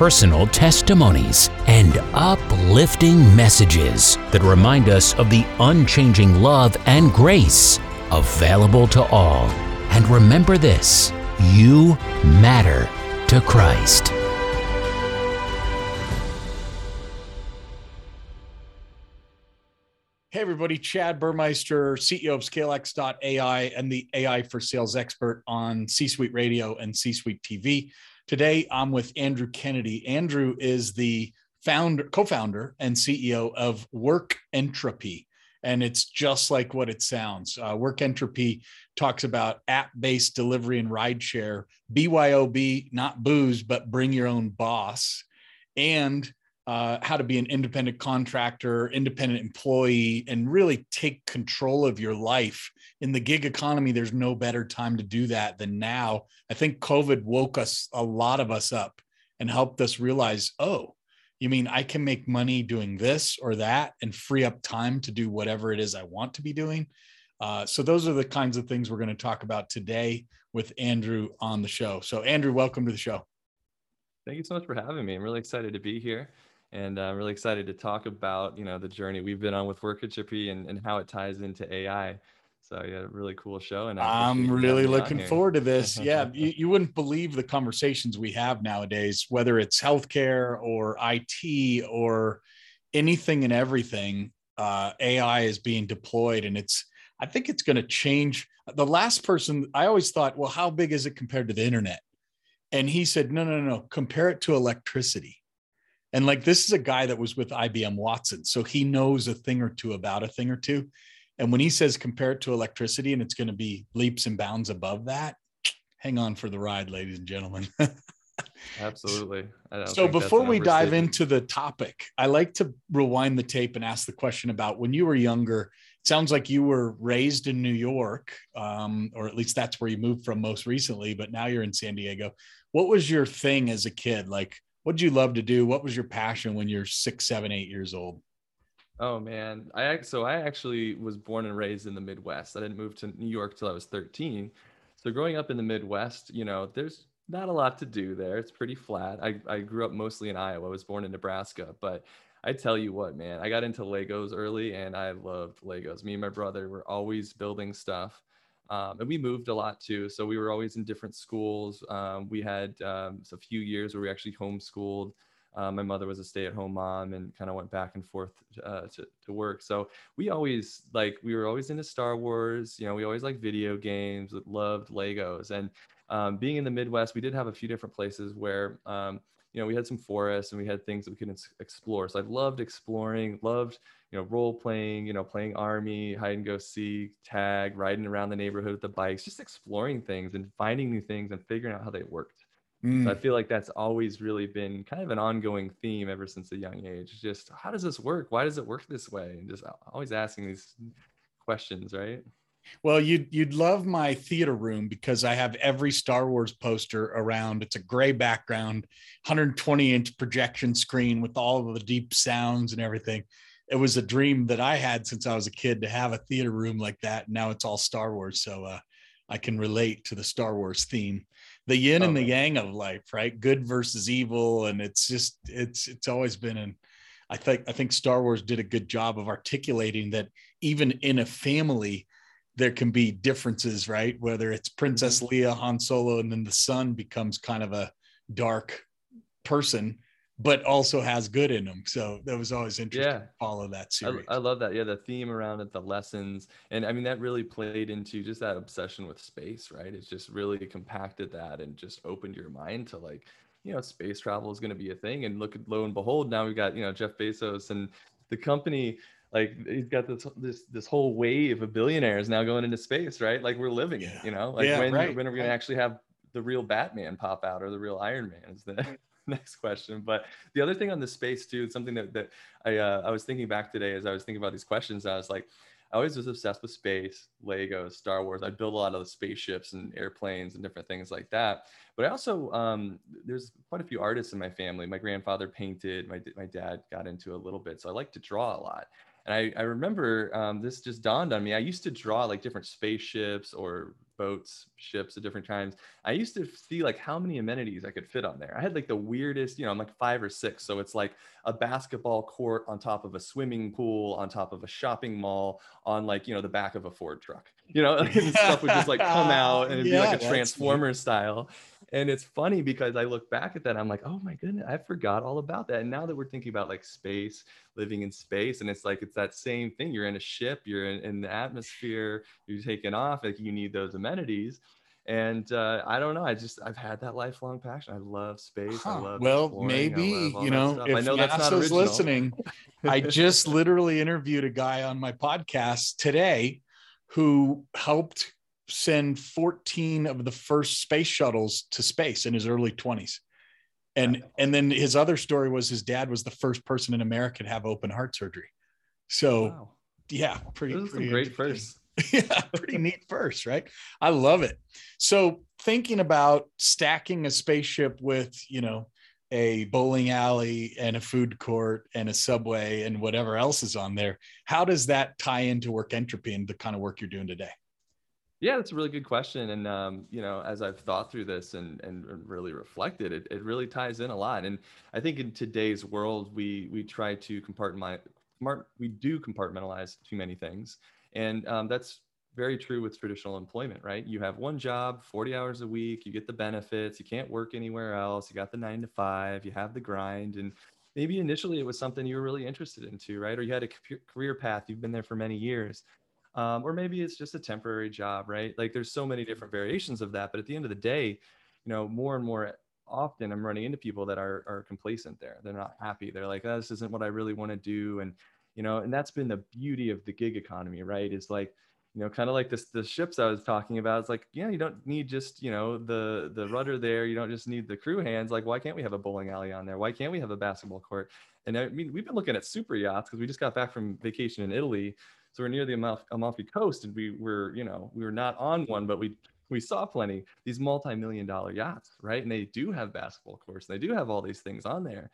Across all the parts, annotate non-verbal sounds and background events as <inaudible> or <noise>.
personal testimonies, and uplifting messages that remind us of the unchanging love and grace available to all. And remember this you matter to Christ. Hey, everybody, Chad Burmeister, CEO of ScaleX.ai and the AI for Sales expert on C Suite Radio and C Suite TV. Today, I'm with Andrew Kennedy. Andrew is the founder, co-founder, and CEO of Work Entropy, and it's just like what it sounds. Uh, Work Entropy talks about app-based delivery and rideshare, BYOB, not booze, but bring your own boss, and uh, how to be an independent contractor, independent employee, and really take control of your life. In the gig economy, there's no better time to do that than now. I think COVID woke us, a lot of us up, and helped us realize oh, you mean I can make money doing this or that and free up time to do whatever it is I want to be doing? Uh, so, those are the kinds of things we're going to talk about today with Andrew on the show. So, Andrew, welcome to the show. Thank you so much for having me. I'm really excited to be here and I'm really excited to talk about you know the journey we've been on with Work Entropy and, and how it ties into AI. So yeah, really cool show. And I'm really looking forward to this. <laughs> yeah, you, you wouldn't believe the conversations we have nowadays, whether it's healthcare or IT or anything and everything. Uh, AI is being deployed, and it's I think it's going to change. The last person I always thought, well, how big is it compared to the internet? And he said, no, no, no, compare it to electricity and like this is a guy that was with IBM Watson, so he knows a thing or two about a thing or two. And when he says compare it to electricity and it's going to be leaps and bounds above that, hang on for the ride, ladies and gentlemen. <laughs> Absolutely. So before we dive into the topic, I like to rewind the tape and ask the question about when you were younger. It sounds like you were raised in New York, um, or at least that's where you moved from most recently, but now you're in San Diego. What was your thing as a kid? Like, what did you love to do? What was your passion when you're six, seven, eight years old? Oh man, I so I actually was born and raised in the Midwest. I didn't move to New York till I was 13. So growing up in the Midwest, you know, there's not a lot to do there. It's pretty flat. I, I grew up mostly in Iowa. I was born in Nebraska, but I tell you what, man, I got into Legos early and I loved Legos. Me and my brother were always building stuff. Um, and we moved a lot too. So we were always in different schools. Um, we had um, a few years where we actually homeschooled. Uh, my mother was a stay-at-home mom and kind of went back and forth uh, to, to work. So we always like we were always into Star Wars. You know, we always liked video games. Loved Legos. And um, being in the Midwest, we did have a few different places where um, you know we had some forests and we had things that we could explore. So I loved exploring. Loved you know, role playing, you know, playing army, hide and go seek, tag, riding around the neighborhood with the bikes, just exploring things and finding new things and figuring out how they worked. Mm. So I mm. feel like that's always really been kind of an ongoing theme ever since a young age. Just how does this work? Why does it work this way? And just always asking these questions, right? Well, you'd you'd love my theater room because I have every Star Wars poster around. It's a gray background, 120 inch projection screen with all of the deep sounds and everything it was a dream that I had since I was a kid to have a theater room like that. Now it's all Star Wars, so uh, I can relate to the Star Wars theme, the yin and the yang of life, right? Good versus evil, and it's just it's it's always been an. I think I think Star Wars did a good job of articulating that even in a family, there can be differences, right? Whether it's Princess mm-hmm. Leia, Han Solo, and then the son becomes kind of a dark person but also has good in them. So that was always interesting Yeah. to follow that series. I, I love that. Yeah, the theme around it, the lessons, and I mean that really played into just that obsession with space, right? It's just really compacted that and just opened your mind to like, you know, space travel is going to be a thing. And look, at lo and behold, now we've got you know Jeff Bezos and the company. Like he's got this this this whole wave of billionaires now going into space, right? Like we're living it, you know. Like Yeah, when right, when are we gonna right. actually have the real Batman pop out or the real Iron Man? Is the next question. But the other thing on the space too, something that that I uh, I was thinking back today as I was thinking about these questions. I was like, I always was obsessed with space, Legos, Star Wars. I built a lot of the spaceships and airplanes and different things like that. But I also um, there's quite a few artists in my family. My grandfather painted. My my dad got into a little bit, so I like to draw a lot. And I, I remember um, this just dawned on me. I used to draw like different spaceships or boats, ships at different times. I used to see like how many amenities I could fit on there. I had like the weirdest, you know, I'm like five or six. So it's like a basketball court on top of a swimming pool, on top of a shopping mall, on like, you know, the back of a Ford truck. <laughs> You know, and stuff would just like come out and it'd be like a transformer style. And it's funny because I look back at that, I'm like, oh my goodness, I forgot all about that. And now that we're thinking about like space, living in space, and it's like it's that same thing. You're in a ship, you're in, in the atmosphere, you're taking off, like you need those amenities. And uh, I don't know. I just I've had that lifelong passion. I love space. I love well, maybe you know if I know that's not NASA's original. listening. I just <laughs> literally interviewed a guy on my podcast today who helped send 14 of the first space shuttles to space in his early 20s. And and then his other story was his dad was the first person in America to have open heart surgery. So Wow. yeah, pretty, pretty great interesting. Firsts. <laughs> yeah, pretty neat first, right? I love it. So thinking about stacking a spaceship with, you know, a bowling alley and a food court and a subway and whatever else is on there, how does that tie into work entropy and the kind of work you're doing today? Yeah, that's a really good question. And um, you know, as I've thought through this and and really reflected, it, it really ties in a lot. And I think in today's world, we we try to compartmentalize, we do compartmentalize too many things, and um, that's very true with traditional employment, right? You have one job, 40 hours a week, you get the benefits, you can't work anywhere else, you got the nine to five, you have the grind, and maybe initially it was something you were really interested into, right? Or you had a career path, you've been there for many years. Um, or maybe it's just a temporary job right? Like there's so many different variations of that but at the end of the day you know more and more often i'm running into people that are are complacent there. They're not happy. They're like oh, this isn't what i really want to do. And you know and that's been the beauty of the gig economy right? Is like you know kind of like this the ships i was talking about it's like yeah you don't need just you know the the rudder there you don't just need the crew hands like why can't we have a bowling alley on there? Why can't we have a basketball court? And i mean we've been looking at super yachts because we just got back from vacation in italy so we're near the Amalfi, Amalfi Coast, and we were, you know, we were not on one, but we we saw plenty these multi-million dollar yachts, right? And they do have basketball courts, and they do have all these things on there,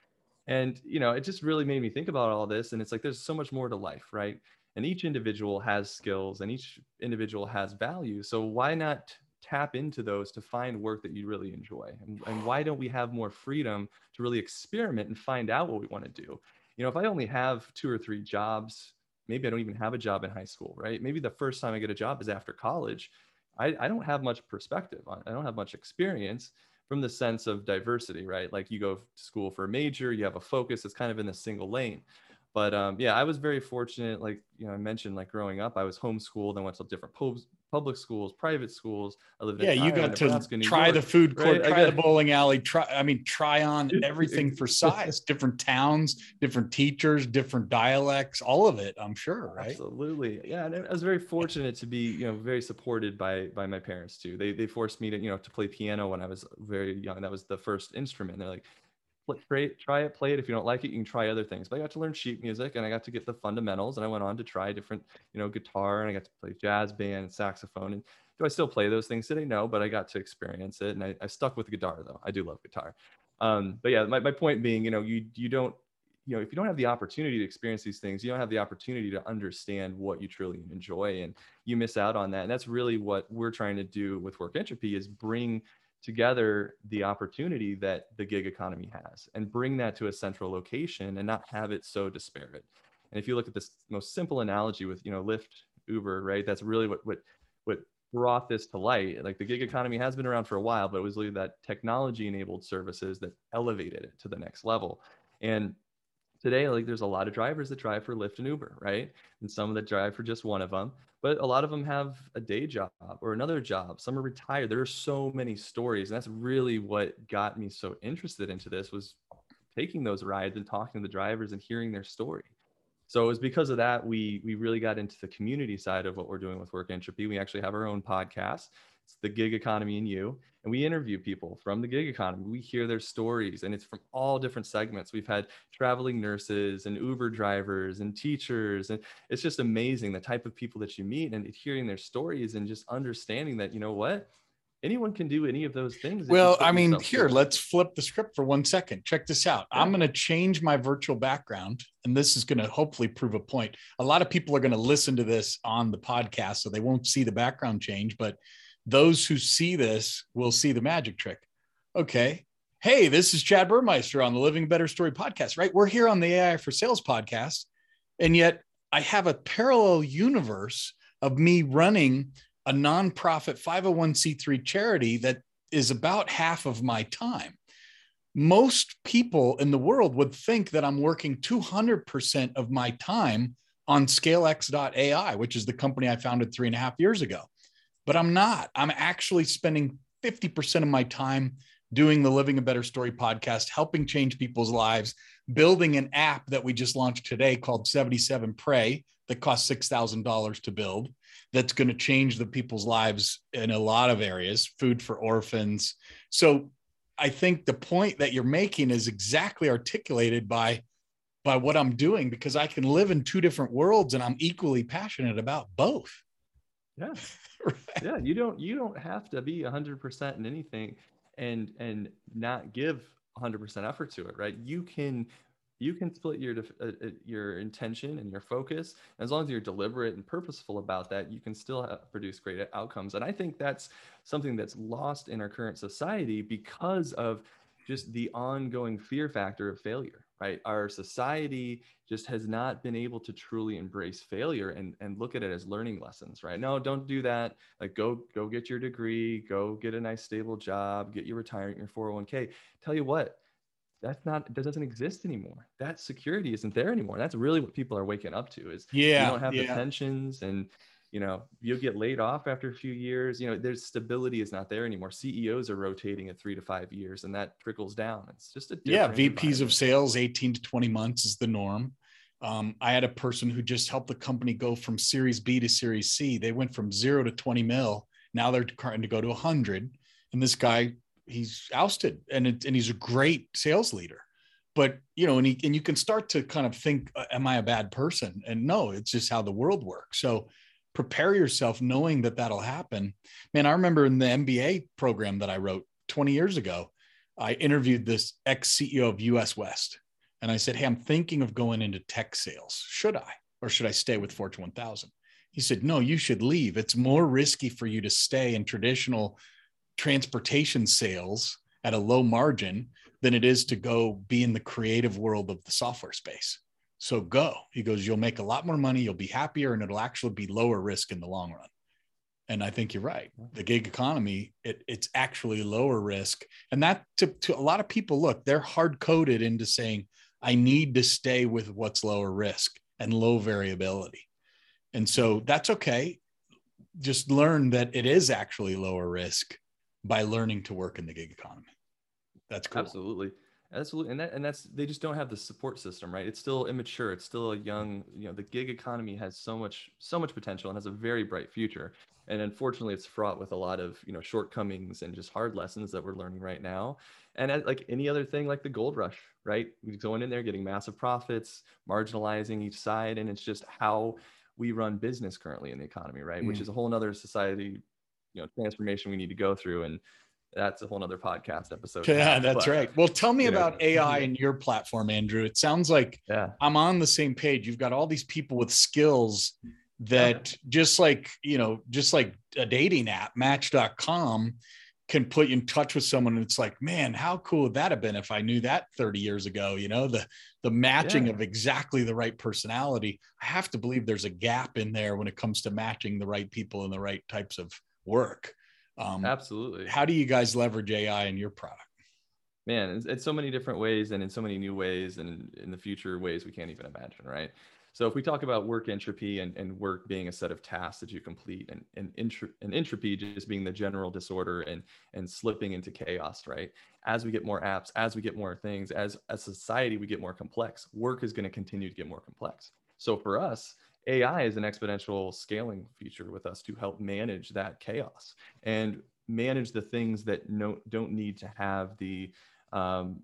and you know, it just really made me think about all this. And it's like there's so much more to life, right? And each individual has skills, and each individual has value. So why not tap into those to find work that you really enjoy? And, and why don't we have more freedom to really experiment and find out what we want to do? You know, if I only have two or three jobs maybe I don't even have a job in high school, right? Maybe the first time I get a job is after college. I, I don't have much perspective on, I don't have much experience from the sense of diversity, right? Like you go to school for a major, you have a focus, it's kind of in a single lane. But um, yeah, I was very fortunate. Like you know, I mentioned, like growing up, I was homeschooled. I went to different public schools, private schools. I lived in Yeah, you got to Nebraska, try York, the food court, right? Try the bowling alley, try I mean, try on everything for <laughs> size, different towns, different teachers, different dialects, all of it, I'm sure, right? Absolutely. Yeah. And I was very fortunate to be, you know, very supported by by my parents too. They they forced me to, you know, to play piano when I was very young. That was the first instrument. They're like, "Pl- try it, it, play it. If you don't like it, you can try other things. But I got to learn sheet music and I got to get the fundamentals and I went on to try different, you know, guitar and I got to play jazz band, saxophone. And do I still play those things today? No, but I got to experience it. And I, I stuck with guitar though. I do love guitar. Um, but yeah, my, my point being, you know, you you don't you know, if you don't have the opportunity to experience these things, you don't have the opportunity to understand what you truly enjoy and you miss out on that. And that's really what we're trying to do with work entropy is bring together the opportunity that the gig economy has and bring that to a central location and not have it so disparate. And if you look at this most simple analogy with, you know, Lyft, Uber, right? That's really what what what brought this to light. Like the gig economy has been around for a while, but it was really that technology enabled services that elevated it to the next level. And today, like there's a lot of drivers that drive for Lyft and Uber, right? And some that drive for just one of them. But a lot of them have a day job or another job. Some are retired. There are so many stories. And that's really what got me so interested into this was taking those rides and talking to the drivers and hearing their story. So it was because of that we we really got into the community side of what we're doing with Work Entropy. We actually have our own podcast. It's the gig economy and you, and we interview people from the gig economy. We hear their stories, and it's from all different segments. We've had traveling nurses and Uber drivers and teachers, and it's just amazing the type of people that you meet and hearing their stories and just understanding that you know what anyone can do any of those things. Well, I mean, here, let's flip the script for one second. Check this out. Yeah. I'm going to change my virtual background, and this is going to hopefully prove a point. A lot of people are going to listen to this on the podcast, so they won't see the background change, but those who see this will see the magic trick. Okay. Hey, this is Chad Burmeister on the Living Better Story podcast, right? We're here on the AI for Sales podcast. And yet I have a parallel universe of me running a nonprofit 501c3 charity that is about half of my time. Most people in the world would think that I'm working 200% of my time on scalex.ai, which is the company I founded three and a half years ago. But I'm not. I'm actually spending 50% of my time doing the Living a Better Story podcast, helping change people's lives, building an app that we just launched today called 77 Pray that costs $6,000 to build that's going to change the people's lives in a lot of areas food for orphans. So i think the point that you're making is exactly articulated by by what i'm doing because i can live in two different worlds and i'm equally passionate about both. Yeah right. <laughs> yeah you don't you don't have to be 100% in anything and and not give 100% effort to it right? You can you can split your uh, uh, your intention and your focus. As long as you're deliberate and purposeful about that you can still have, produce great outcomes. And i think that's something that's lost in our current society because of just the ongoing fear factor of failure right? Our society just has not been able to truly embrace failure and, and look at it as learning lessons right? No don't do that. Like go go get your degree go get a nice stable job get your retirement your 401k tell you what that's not that doesn't exist anymore. That security isn't there anymore. That's really what people are waking up to is yeah you don't have yeah. the pensions and you know you'll get laid off after a few years you know there's stability is not there anymore. Ceos are rotating at three to five years and that trickles down. It's just a yeah vps of sales 18 to 20 months is the norm. Um, i had a person who just helped the company go from series b to series c. They went from zero to 20 mil. Now they're trying to go to 100 and this guy he's ousted and it, and he's a great sales leader. But you know and he, and you can start to kind of think uh, am i a bad person? And no it's just how the world works. So prepare yourself knowing that that'll happen. Man i remember in the mba program that i wrote 20 years ago i interviewed this ex ceo of us west and i said hey i'm thinking of going into tech sales. Should i? Or should i stay with fortune 1000 he said no you should leave. It's more risky for you to stay in traditional transportation sales at a low margin than it is to go be in the creative world of the software space. So go. He goes, you'll make a lot more money, you'll be happier, and it'll actually be lower risk in the long run. And I think you're right. The gig economy, it, it's actually lower risk. And that to, to a lot of people, look, they're hard coded into saying, I need to stay with what's lower risk and low variability. And so that's okay. Just learn that it is actually lower risk by learning to work in the gig economy. That's cool. Absolutely. Absolutely. And that, and that's, they just don't have the support system, right? It's still immature. It's still a young, you know, the gig economy has so much, so much potential and has a very bright future. And unfortunately it's fraught with a lot of, you know, shortcomings and just hard lessons that we're learning right now. And like any other thing, like the gold rush, right? We're going in there, getting massive profits, marginalizing each side. And it's just how we run business currently in the economy, right? Mm. Which is a whole nother society you know transformation we need to go through and that's a whole nother podcast episode. Yeah, that's but, right. Well, tell me about <laughs> know. AI and your platform, Andrew. It sounds like yeah. I'm on the same page. You've got all these people with skills that yeah. just like, you know, just like a dating app, match.com can put you in touch with someone and it's like, man, how cool would that have been if I knew that 30 years ago, you know, the the matching yeah. of exactly the right personality. I have to believe there's a gap in there when it comes to matching the right people and the right types of work. Um, Absolutely. How do you guys leverage AI in your product? Man, it's, it's so many different ways and in so many new ways and in, the future ways we can't even imagine, right? So if we talk about work entropy and, and work being a set of tasks that you complete and, and, intro, and entropy just being the general disorder and, and slipping into chaos, right? As we get more apps, as we get more things, as a society, we get more complex. Work is going to continue to get more complex. So for us, AI is an exponential scaling feature with us to help manage that chaos and manage the things that no, don't need to have the um,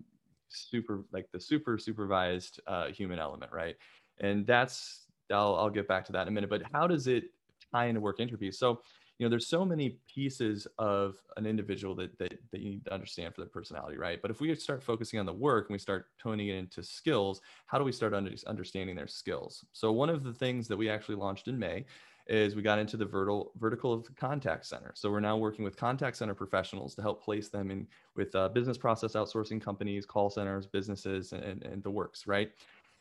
super like the super supervised uh, human element, right? and that's I'll, I'll get back to that in a minute but how does it tie into work entropy so you know there's so many pieces of an individual that, that that you need to understand for their personality right but if we start focusing on the work and we start toning it into skills how do we start under, understanding their skills so one of the things that we actually launched in may is we got into the vertical vertical of contact center. So we're now working with contact center professionals to help place them in with uh, business process outsourcing companies, call centers, businesses, and, and the works, right?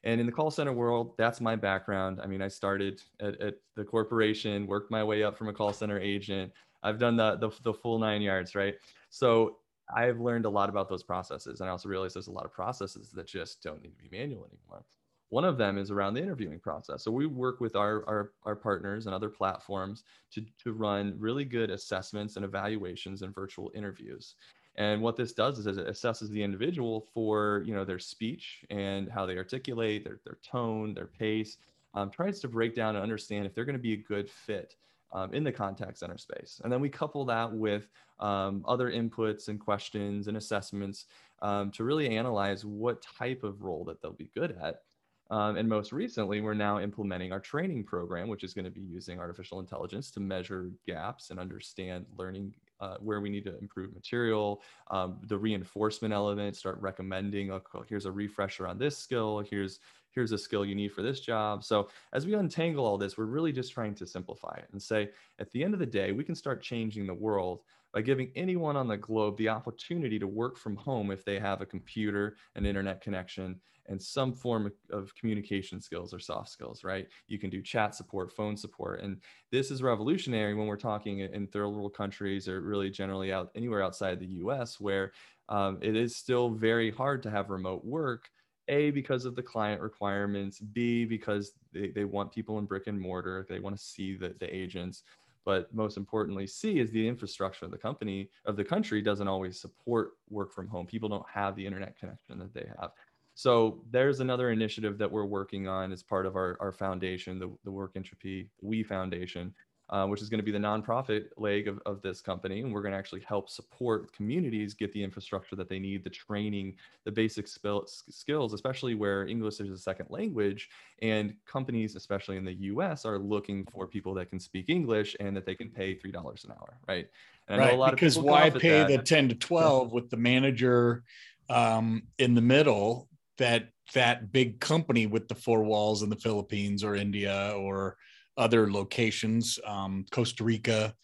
And in the call center world, that's my background. I mean, I started at, at the corporation, worked my way up from a call center agent. I've done the, the, the full nine yards, right? So I've learned a lot about those processes. And I also realized there's a lot of processes that just don't need to be manual anymore. One of them is around the interviewing process. So we work with our, our, our partners and other platforms to, to run really good assessments and evaluations and virtual interviews. And what this does is it assesses the individual for you know their speech and how they articulate, their their tone, their pace. Um, tries to break down and understand if they're going to be a good fit um, in the contact center space. And then we couple that with um, other inputs and questions and assessments um, to really analyze what type of role that they'll be good at. Um, and most recently, we're now implementing our training program, which is going to be using artificial intelligence to measure gaps and understand learning uh, where we need to improve material, um, the reinforcement element, start recommending, okay, here's a refresher on this skill, here's here's a skill you need for this job. So as we untangle all this, we're really just trying to simplify it and say, at the end of the day, we can start changing the world by giving anyone on the globe the opportunity to work from home if they have a computer, an internet connection, and some form of communication skills or soft skills, right? You can do chat support, phone support. And this is revolutionary when we're talking in third world countries or really generally out anywhere outside the US where um, it is still very hard to have remote work. A, because of the client requirements, B, because they, they want people in brick and mortar, they want to see the, the agents but most importantly c is the infrastructure of the company of the country doesn't always support work from home. People don't have the internet connection that they have. So there's another initiative that we're working on as part of our, our foundation, the, the Work Entropy We Foundation, uh, which is going to be the nonprofit leg of, of this company. And we're going to actually help support communities get the infrastructure that they need, the training, the basic skills, especially where English is a second language. And companies, especially in the US, are looking for people that can speak English and that they can pay $3 an hour, right? And right, because why pay the 10 to 12 with the manager um, in the middle that that big company with the four walls in the Philippines or India or other locations, um, Costa Rica,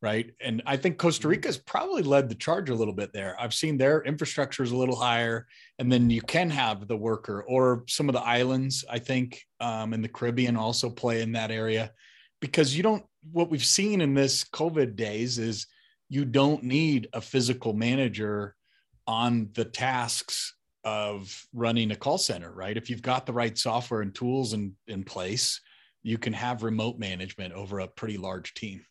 right? And I think Costa mm-hmm. Rica has probably led the charge a little bit there. I've seen their infrastructure is a little higher, and then you can have the worker or some of the islands. I think um, in the Caribbean also play in that area because you don't. What we've seen in this COVID days is you don't need a physical manager on the tasks of running a call center, right? If you've got the right software and tools in, in place, you can have remote management over a pretty large team.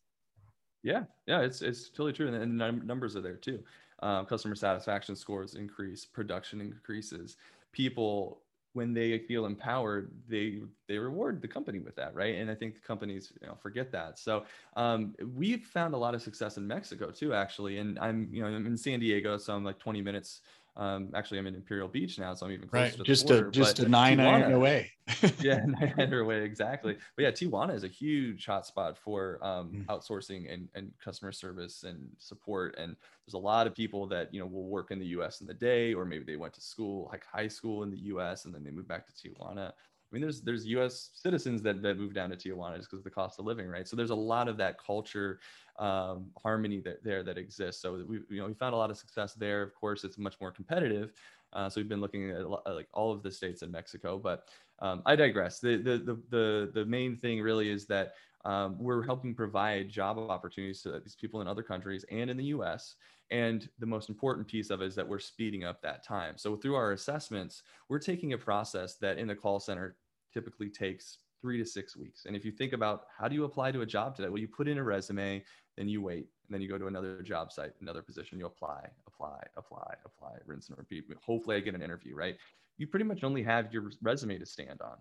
Yeah, yeah, it's it's totally true, and the numbers are there too. Um, customer satisfaction scores increase, production increases. People, when they feel empowered, they they reward the company with that, right? And I think the companies you know forget that. So um, we've found a lot of success in Mexico too, actually. And I'm you know I'm in San Diego, so I'm like 20 minutes um, actually, I'm in Imperial Beach now, so I'm even closer right. to just border, a just a nine hour away. <laughs> yeah, <laughs> nine hour away exactly. But yeah, Tijuana is a huge hotspot for um, mm. outsourcing and, and customer service and support. And there's a lot of people that you know will work in the U.S. in the day, or maybe they went to school, like high school in the U.S. and then they move back to Tijuana. I mean, there's there's U.S. citizens that that move down to Tijuana just because of the cost of living, right? So there's a lot of that culture um, harmony that there that exists. So we you know we found a lot of success there. Of course, it's much more competitive, Uh, so we've been looking at like all of the states in Mexico, but um, I digress. The, the, the, the, the main thing really is that um, we're helping provide job opportunities to these people in other countries and in the US. And the most important piece of it is that we're speeding up that time. So through our assessments, we're taking a process that in the call center typically takes three to six weeks. And if you think about how do you apply to a job today? Well, you put in a resume, then you wait, and then you go to another job site, another position, you apply, apply, apply, apply, rinse and repeat. Hopefully I get an interview, right? You pretty much only have your resume to stand on.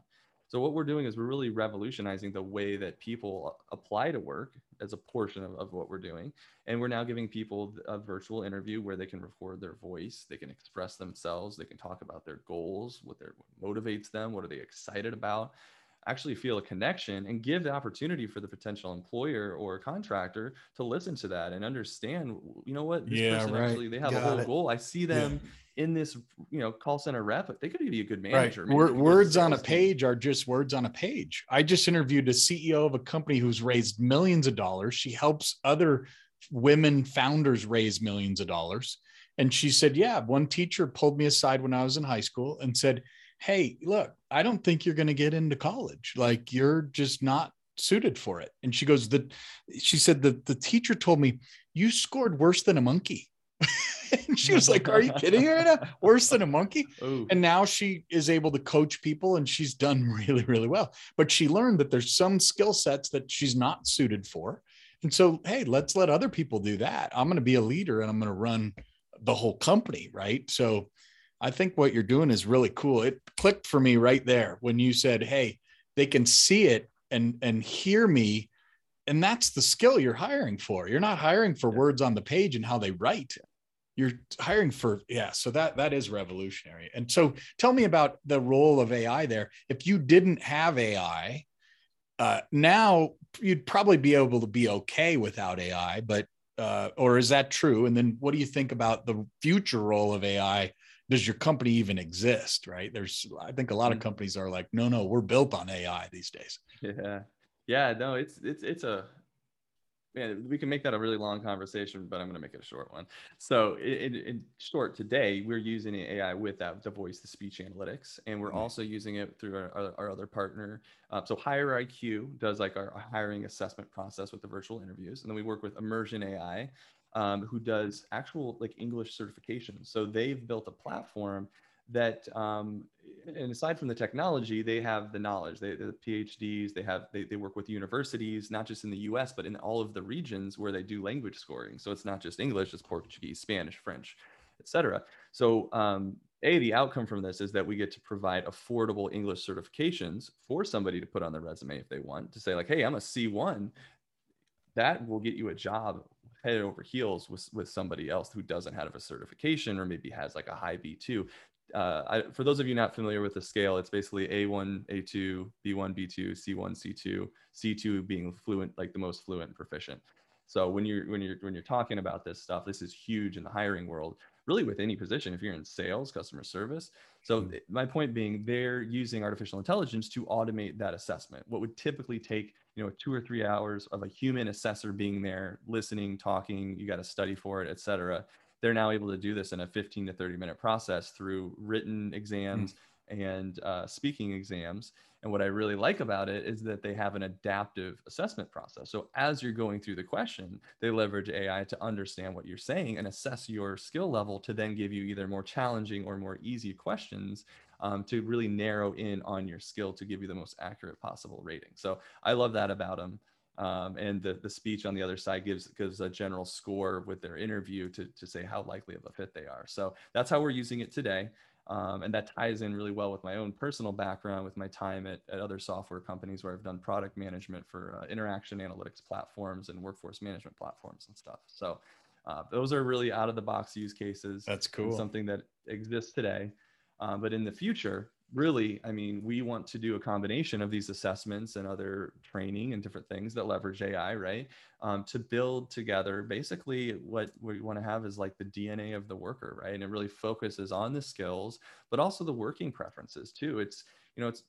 So what we're doing is we're really revolutionizing the way that people apply to work as a portion of, of what we're doing. And we're now giving people a virtual interview where they can record their voice, they can express themselves, they can talk about their goals, what their what motivates them, what are they excited about actually feel a connection and give the opportunity for the potential employer or contractor to listen to that and understand you know what this yeah, person right. actually they have Got a whole it. goal i see them yeah. in this you know call center rep they could be a good manager right. words on a page team. are just words on a page i just interviewed a ceo of a company who's raised millions of dollars she helps other women founders raise millions of dollars and she said yeah one teacher pulled me aside when i was in high school and said hey, look, I don't think you're going to get into college. Like you're just not suited for it. And she goes, the she said the the teacher told me you scored worse than a monkey. <laughs> and she was like, Are you kidding me right now? Worse than a monkey. <laughs> Ooh. And now she is able to coach people and she's done <laughs> really, really well. But she learned that there's some skill sets that she's not suited for. And so, hey, let's let other people do that. I'm going to be a leader and I'm going to run the whole company. Right. So I think what you're doing is really cool. It clicked for me right there when you said, "Hey, they can see it and and hear me." And that's the skill you're hiring for. You're not hiring for words on the page and how they write. You're hiring for yeah, so that that is revolutionary. And so tell me about the role of AI there. If you didn't have AI, uh, now you'd probably be able to be okay without AI, but uh, or is that true? And then what do you think about the future role of AI does your company even exist right? There's i think a lot of mm. companies are like no no we're built on ai these days. Yeah. Yeah no it's it's it's a man we can make that a really long conversation but i'm going to make it a short one. So in, in short today we're using ai with that the voice the speech analytics and we're mm-hmm. also using it through our, our, our other partner. Uh, so HireIQ does like our hiring assessment process with the virtual interviews and then we work with Emmersion ai um, who does actual like English certifications. So they've built a platform that, um, and aside from the technology, they have the knowledge. They the PhDs. They have they, they work with universities, not just in the U.S. but in all of the regions where they do language scoring. So it's not just English; it's Portuguese, Spanish, French, etc. So um, a the outcome from this is that we get to provide affordable english certifications for somebody to put on their resume if they want to say like hey i'm a c1 that will get you a job head over heels with, with somebody else who doesn't have a certification or maybe has like a high B2. Uh, I, for those of you not familiar with the scale, it's basically A1, A2, B1, B2, C1, C2, C2 being fluent, like the most fluent proficient. So when you're when you're when you're talking about this stuff, this is huge in the hiring world, really with any position. If you're in sales, customer service. So mm-hmm. my point being, they're using artificial intelligence to automate that assessment. What would typically take you know two or three hours of a human assessor being there listening talking you got to study for it etc they're now able to do this in a 15 to 30 minute process through written exams mm. and uh, speaking exams and what i really like about it is that they have an adaptive assessment process so as you're going through the question they leverage ai to understand what you're saying and assess your skill level to then give you either more challenging or more easy questions um, to really narrow in on your skill to give you the most accurate possible rating. So I love that about them. Um, and the, the speech on the other side gives gives a general score with their interview to, to say how likely of a fit they are. So that's how we're using it today. Um, and that ties in really well with my own personal background with my time at, at other software companies where I've done product management for uh, interaction analytics platforms and workforce management platforms and stuff. So uh, those are really out of the box use cases. That's cool. Something that exists today. Um, but in the future, really, I mean, we want to do a combination of these assessments and other training and different things that leverage AI, right? Um, to build together basically what we want to have is like the DNA of the worker, right? And it really focuses on the skills, but also the working preferences too. It's, you know, it's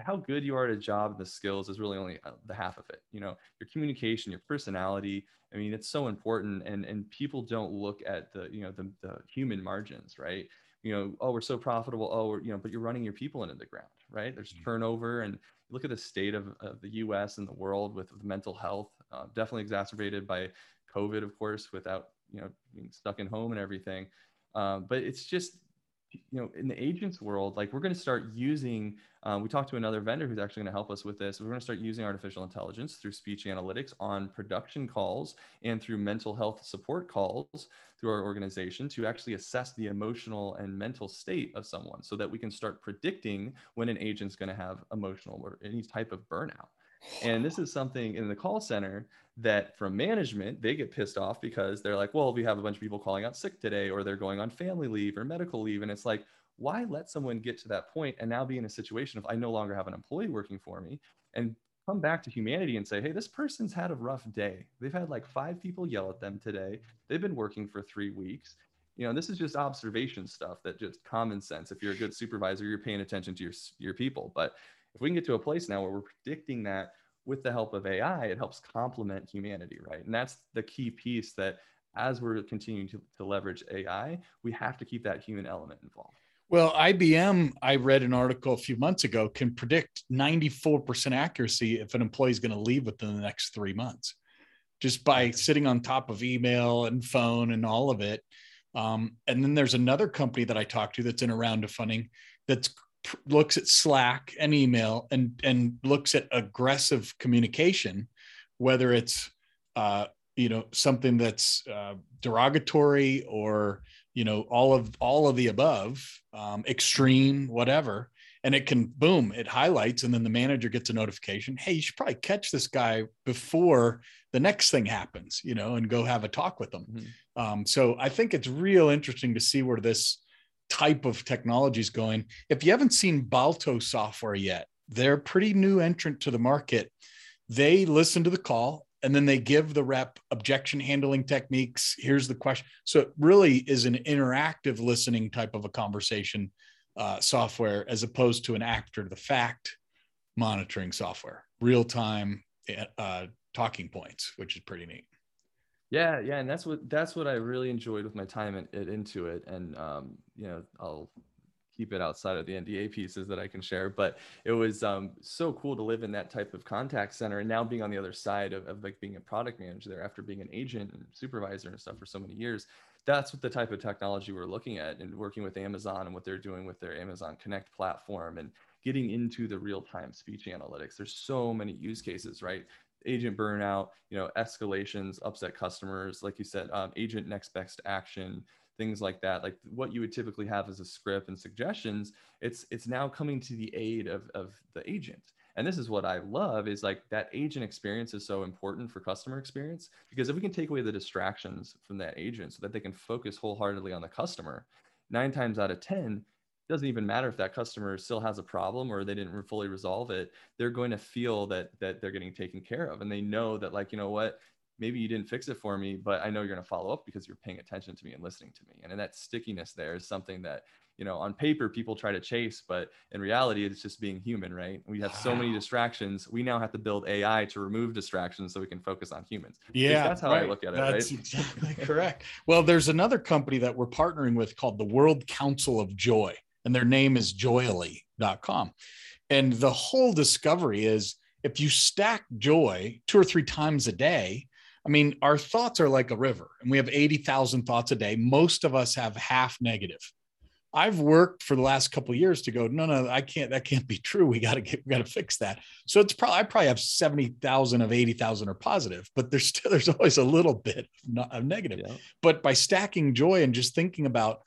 how good you are at a job, the skills is really only uh, the half of it. You know, your communication, your personality. I mean, it's so important, and and people don't look at the you know the the human margins, right? You know, oh, we're so profitable. Oh, we're, you know, but you're running your people into the ground, right? There's mm-hmm. turnover and look at the state of, of the US and the world with, with mental health, uh, definitely exacerbated by COVID, of course, without, you know, being stuck in home and everything. Um, but it's just you know in the agents world like we're going to start using um, we talked to another vendor who's actually going to help us with this. We're going to start using artificial intelligence through speech analytics on production calls and through mental health support calls through our organization to actually assess the emotional and mental state of someone so that we can start predicting when an agent's going to have emotional or any type of burnout and this is something in the call center that from management, they get pissed off because they're like, well, we have a bunch of people calling out sick today, or they're going on family leave or medical leave. And it's like, why let someone get to that point and now be in a situation of I no longer have an employee working for me and come back to humanity and say, hey, this person's had a rough day. They've had like five people yell at them today. They've been working for three weeks. You know, this is just observation stuff that just common sense. If you're a good supervisor, you're paying attention to your, your people. But if we can get to a place now where we're predicting that with the help of AI, it helps complement humanity, right? And that's the key piece that as we're continuing to, to leverage AI, we have to keep that human element involved. Well, IBM, I read an article a few months ago, can predict 94% accuracy if an employee is going to leave within the next three months, just by sitting on top of email and phone and all of it. Um, and then there's another company that I talked to that's in a round of funding that's looks at Slack and email and and looks at aggressive communication, whether it's uh, you know something that's uh, derogatory or you know all of all of the above, um, extreme, whatever, and it can boom, it highlights, and then the manager gets a notification. Hey, you should probably catch this guy before the next thing happens, you know, and go have a talk with them. Mm-hmm. Um, so I think it's real interesting to see where this type of technologies going. If you haven't seen Balto software yet, they're pretty new entrant to the market. They listen to the call and then they give the rep objection handling techniques. Here's the question. So it really is an interactive listening type of a conversation uh, software as opposed to an after the fact monitoring software, real time uh, talking points, which is pretty neat. Yeah, yeah, and that's what that's what I really enjoyed with my time at, at Intuit, and um, you know, I'll keep it outside of the NDA pieces that I can share. But it was um, so cool to live in that type of contact center, and now being on the other side of, of like being a product manager there after being an agent and supervisor and stuff for so many years. That's what the type of technology we're looking at, and working with Amazon and what they're doing with their Amazon Connect platform, and getting into the real-time speech analytics. There's so many use cases, right? Agent burnout, you know, escalations, upset customers, like you said, um, agent next best action, things like that. Like what you would typically have as a script and suggestions, it's it's now coming to the aid of of the agent. And this is what I love is like that agent experience is so important for customer experience because if we can take away the distractions from that agent so that they can focus wholeheartedly on the customer, nine times out of 10, doesn't even matter if that customer still has a problem or they didn't fully resolve it they're going to feel that that they're getting taken care of and they know that like you know what? Maybe you didn't fix it for me but i know you're going to follow up because you're paying attention to me and listening to me and, and that stickiness there is something that you know on paper people try to chase but in reality it's just being human right? We have so many distractions we now have to build ai to remove distractions so we can focus on humans yeah that's how right. i look at it that's right? exactly <laughs> correct. Well there's another company that we're partnering with called the world council of joy and their name is joyily.com. And the whole discovery is if you stack joy two or three times a day, I mean, our thoughts are like a river and we have 80,000 thoughts a day. Most of us have half negative. I've worked for the last couple years to go, no, no, I can't, that can't be true. We got to get, we got to fix that. So it's probably, I probably have 70,000 of 80,000 are positive, but there's still, <laughs> there's always a little bit of negative. Yeah. But by stacking joy and just thinking about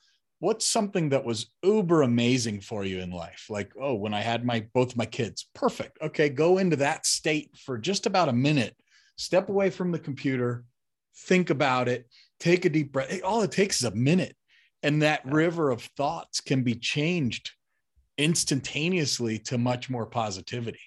what's something that was uber amazing for you in life? Like oh when i had my both my kids. Perfect. Okay go into that state for just about a minute. Step away from the computer think about it take a deep breath. All it takes is a minute. And that river of thoughts can be changed instantaneously to much more positivity.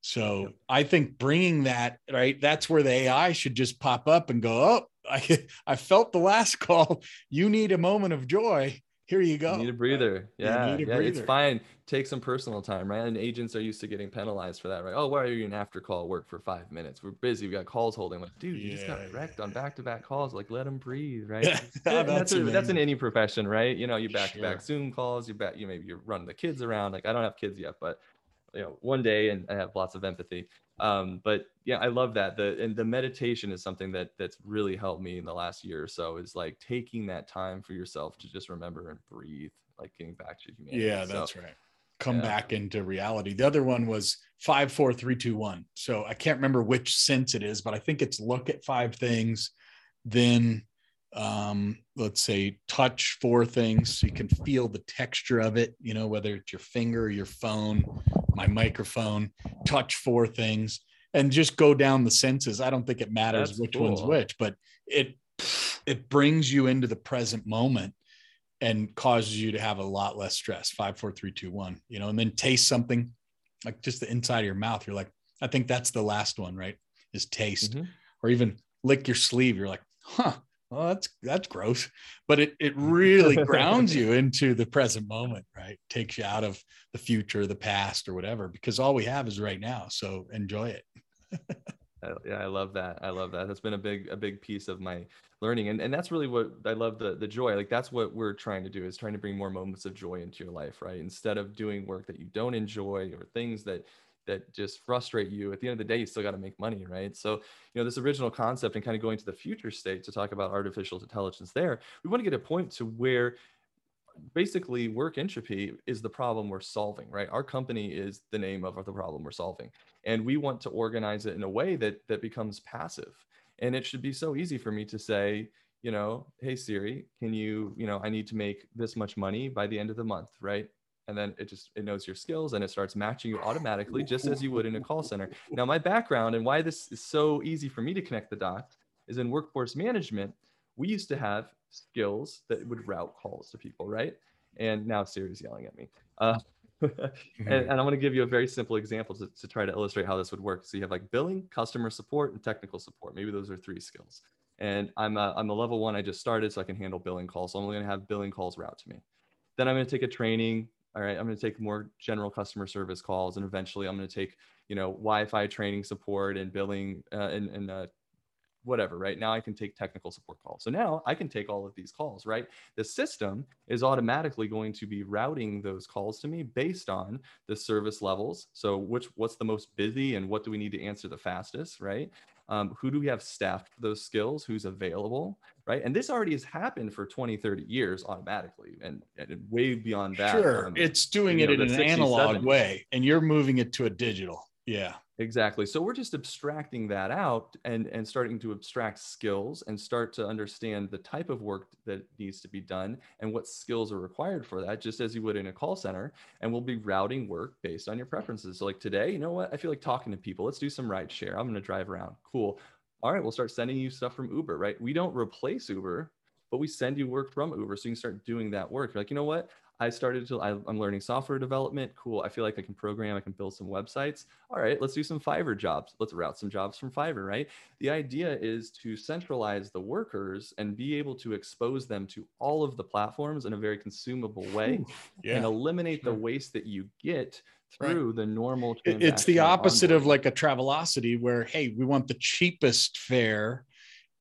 So yep. i think bringing that right that's where the ai should just pop up and go oh <laughs> I, I felt the last call. You need a moment of joy. here you go. You need a breather. Yeah, a yeah, breather. it's fine. Take some personal time, right? And agents are used to getting penalized for that, right? Oh, why are you in after call work for five minutes? We're busy. We got calls holding. Like, dude, you just got wrecked yeah, on back-to-back calls. Like, let them breathe, right? <laughs> That's <laughs> that's a, that's in any profession, right? You know, you back-to-back Zoom calls. You bet you maybe you're running the kids around. Like, I don't have kids yet, but you know, one day, and I have lots of empathy. Um, but yeah, I love that. The and the meditation is something that that's really helped me in the last year or so. Is like taking that time for yourself to just remember and breathe, like getting back to humanity. Yeah, So, that's right. Come yeah. back into reality. The other one was five, four, three, two, one. So I can't remember which sense it is, but I think it's look at five things, then um, let's say touch four things so you can feel the texture of it, you know, whether it's your finger, or your phone, my microphone, touch four things, and just go down the senses. I don't think it matters That's which one's which, but it it brings you into the present moment and causes you to have a lot less stress. Five, four, three, two, one. You know, and then taste something like just the inside of your mouth. You're like, I think that's the last one, right? Is taste, Mhm. or even lick your sleeve. You're like, huh. Well, that's that's gross, but it it really <laughs> grounds you into the present moment, right? Takes you out of the future, the past, or whatever, because all we have is right now. So enjoy it. <laughs> Yeah i love that i love that that's been a big a big piece of my learning and, and that's really what i love the the joy like that's what we're trying to do is trying to bring more moments of joy into your life right instead of doing work that you don't enjoy or things that that just frustrate you at the end of the day you still got to make money right? So you know this original concept and kind of going to the future state to talk about artificial intelligence there we want to get a point to where basically work entropy is the problem we're solving right? Our company is the name of the problem we're solving and we want to organize it in a way that that becomes passive. And it should be so easy for me to say you know hey siri can you you know i need to make this much money by the end of the month right and then it just it knows your skills and it starts matching you automatically just as you would in a call center <laughs> now my background and why this is so easy for me to connect the dots is in workforce management we used to have skills that would route calls to people right and now siri's yelling at me uh, <laughs> and, and I'm going to give you a very simple example to, to try to illustrate how this would work. So you have like billing, customer support, and technical support. Maybe those are three skills. And I'm a, I'm a level one. I just started, so I can handle billing calls. So I'm only going to have billing calls route to me. Then I'm going to take a training. All right, I'm going to take more general customer service calls, and eventually I'm going to take you know Wi-Fi training support and billing uh, and, and uh, whatever right? Now i can take technical support calls. So now i can take all of these calls right? The system is automatically going to be routing those calls to me based on the service levels. So which what's the most busy and what do we need to answer the fastest right um, who do we have staffed for those skills who's available right and this already has happened for 20 30 years automatically and, and way beyond that Sure, um, it's doing it know, in an 60s, analog 70s. way, and you're moving it to a digital. Yeah. Exactly. So we're just abstracting that out and, and starting to abstract skills and start to understand the type of work that needs to be done and what skills are required for that, just as you would in a call center. And we'll be routing work based on your preferences. So, like today, you know what? I feel like talking to people. Let's do some ride share. I'm going to drive around. Cool. All right. We'll start sending you stuff from Uber, right? We don't replace Uber, but we send you work from Uber. So you can start doing that work. You're like, you know what? I started to, I, I'm learning software development. Cool. I feel like I can program, I can build some websites. All right, let's do some Fiverr jobs. Let's route some jobs from Fiverr, right? The idea is to centralize the workers and be able to expose them to all of the platforms in a very consumable way and Yeah. eliminate the waste that you get Right. through the normal. It's the opposite of like a Travelocity where, hey, we want the cheapest fare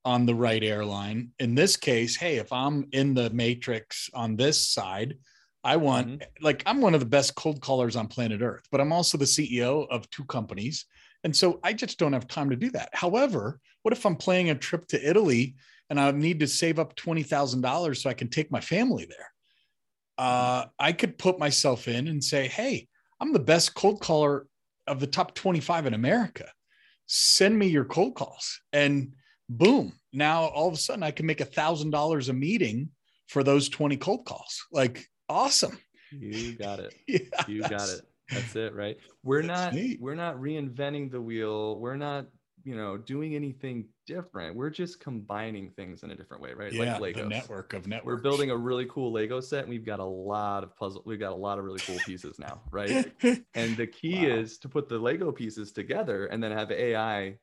on the right airline. In this case, hey, if I'm in the matrix on this side, I want Mhm. like I'm one of the best cold callers on planet Earth, but I'm also the CEO of two companies. And so I just don't have time to do that. However, what if I'm planning a trip to Italy and I need to save up $20,000 so I can take my family there? Uh, I could put myself in and say, hey, I'm the best cold caller of the top 25 in America. Send me your cold calls. And boom, now all of a sudden I can make a thousand dollars a meeting for those 20 cold calls. Like awesome. You got it. <laughs> Yeah, You got it. That's it, right? We're not neat. we're not reinventing the wheel. We're not, you know, doing anything different. We're just combining things in a different way, right? Yeah, like the network of networks. We're building a really cool Lego set and we've got a lot of puzzle we've got a lot of really cool pieces now, right? <laughs> And the key Wow. is to put the Lego pieces together and then have AI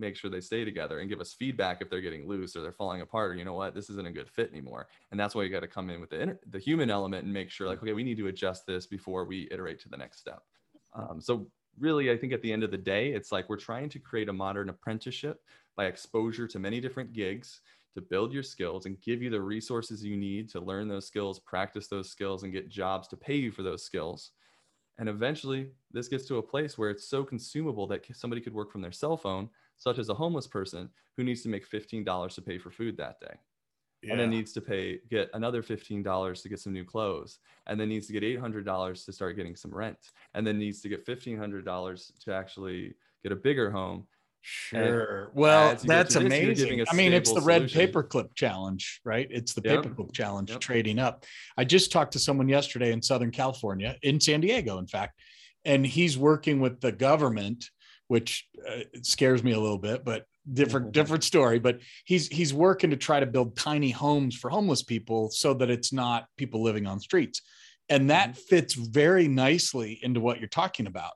make sure they stay together and give us feedback if they're getting loose or they're falling apart or you know what? This isn't a good fit anymore. And that's why you got to come in with the the human element and make sure like okay we need to adjust this before we iterate to the next step. Um, so really i think at the end of the day it's like we're trying to create a modern apprenticeship by exposure to many different gigs to build your skills and give you the resources you need to learn those skills practice those skills and get jobs to pay you for those skills. And eventually, this gets to a place where it's so consumable that somebody could work from their cell phone, such as a homeless person who needs to make $15 to pay for food that day. Yeah. And then needs to pay, get another $15 to get some new clothes, and then needs to get $800 to start getting some rent, and then needs to get $1,500 to actually get a bigger home Sure. And well, that's amazing. I mean, it's the red paperclip challenge, right? It's the yep. paperclip challenge yep. trading up. I just talked to someone yesterday in Southern California, in San Diego, in fact, and he's working with the government, which uh, scares me a little bit, but different mm-hmm. different story. But he's he's working to try to build tiny homes for homeless people so that it's not people living on streets, and that mm-hmm. fits very nicely into what you're talking about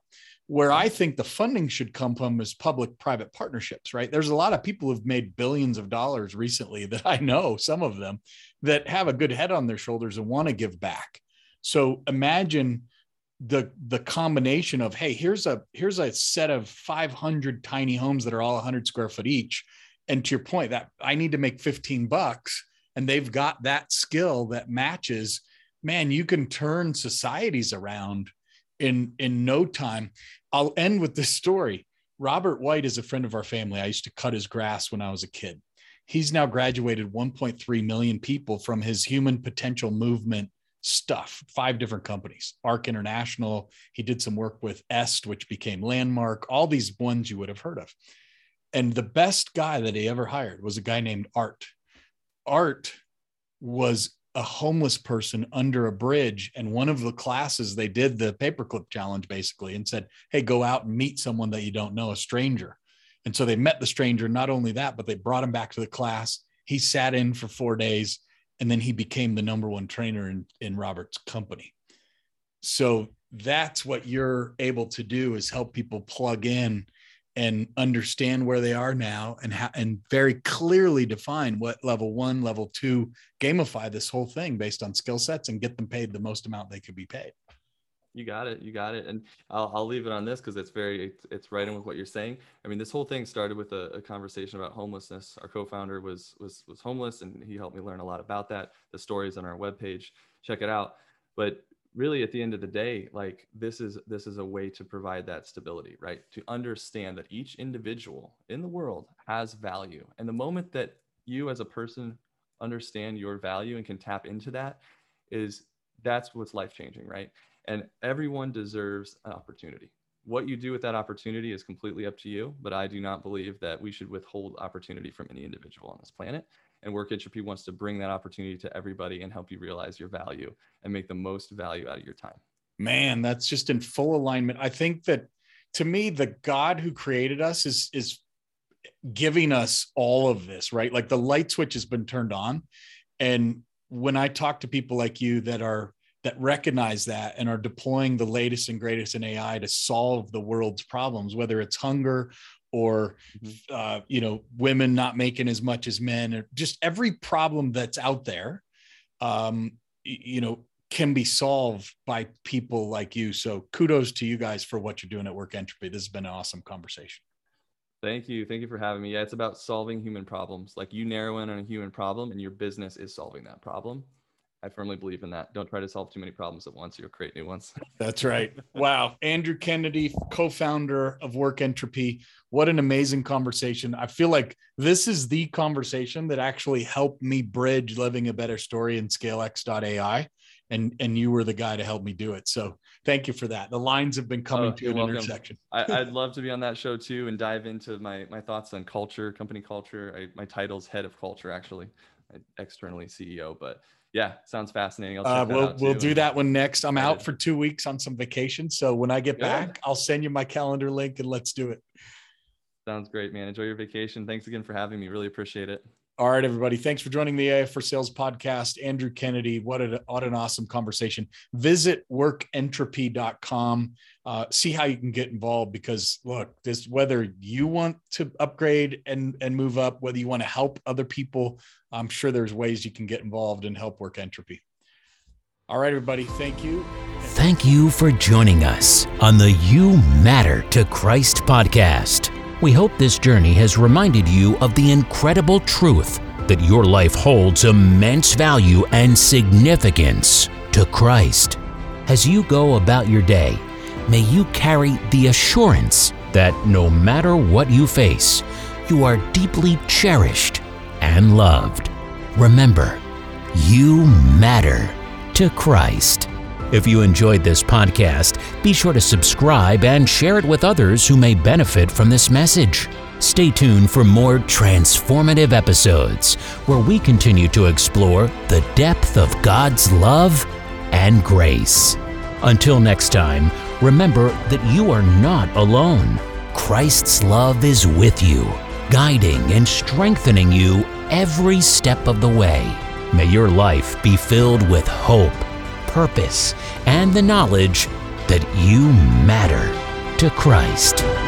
where I think the funding should come from is public private partnerships, right? There's a lot of people who've made billions of dollars recently <laughs> that I know, some of them that have a good head on their shoulders and want to give back. So imagine the the combination of hey here's a here's a set of 500 tiny homes that are all 100 square foot each and to your point that i need to make 15 bucks and they've got that skill that matches man you can turn societies around in in no time. I'll end with this story. Robert White is a friend of our family. I used to cut his grass when I was a kid. He's now graduated 1.3 million people from his human potential movement stuff, five different companies, ARC International. He did some work with EST, which became Landmark, all these ones you would have heard of. And the best guy that he ever hired was a guy named Art. Art was a homeless person under a bridge and one of the classes they did the paperclip challenge basically and said hey go out and meet someone that you don't know a stranger and so they met the stranger not only that but they brought him back to the class he sat in for four days and then he became the number one trainer in, in robert's company so that's what you're able to do is help people plug in and understand where they are now and and very clearly define what level one, level two, gamify this whole thing based on skill sets and get them paid the most amount they could be paid. You got it. You got it. And I'll, I'll leave it on this because it's very, it's, it's right in with what you're saying. I mean, this whole thing started with a, a, conversation about homelessness. Our co-founder was, was, was homeless and he helped me learn a lot about that. The stories on our webpage, check it out. But really at the end of the day like this is this is a way to provide that stability right to understand that each individual in the world has value and the moment that you as a person understand your value and can tap into that is that's what's life changing right and everyone deserves an opportunity what you do with that opportunity is completely up to you but i do not believe that we should withhold opportunity from any individual on this planet and Work Entropy wants to bring that opportunity to everybody and help you realize your value and make the most value out of your time. Man, that's just in full alignment. I think that to me, the God who created us is is giving us all of this, right? Like the light switch has been turned on. And when I talk to people like you that are that recognize that and are deploying the latest and greatest in AI to solve the world's problems, whether it's hunger or mm-hmm. uh, you know women not making as much as men or just every problem that's out there um, you know can be solved by people like you. So kudos to you guys for what you're doing at work entropy. This has been an awesome conversation. Thank you. Thank you for having me. Yeah it's about solving human problems. Like you narrow in on a human problem and your business is solving that problem I firmly believe in that. Don't try to solve too many problems at once. You'll create new ones. <laughs> That's right. Wow. Andrew Kennedy, co founder of Work Entropy. What an amazing conversation. I feel like this is the conversation that actually helped me bridge living a better story in scalex.ai. And, and you were the guy to help me do it. So thank you for that. The lines have been oh, coming oh, to an welcome. intersection. I, <laughs> would love to be on that show too and dive into my, my thoughts on culture, company culture. I, my title's head of culture, actually, externally CEO, but yeah, sounds fascinating. Uh, we'll we'll do that one next. I'm out for two weeks on some vacation, so when I get Good. back, I'll send you my calendar link and let's do it. Sounds great, man. Enjoy your vacation. Thanks again for having me. Really appreciate it. All right, everybody. Thanks for joining the AI for Sales podcast. Andrew Kennedy, what, a, what an awesome conversation. Visit workentropy.com. uh, see how you can get involved because look this whether you want to upgrade and and move up whether you want to help other people i'm sure there's ways you can get involved and help work entropy. All right everybody thank you. Thank you for joining us on the you matter to christ podcast. We hope this journey has reminded you of the incredible truth that your life holds immense value and significance to christ. As you go about your day may you carry the assurance that no matter what you face, you are deeply cherished and loved. Remember, you matter to Christ. If you enjoyed this podcast, be sure to subscribe and share it with others who may benefit from this message. Stay tuned for more transformative episodes where we continue to explore the depth of God's love and grace. Until next time, remember that you are not alone. Christ's love is with you, guiding and strengthening you every step of the way. May your life be filled with hope, purpose, and the knowledge that you matter to Christ.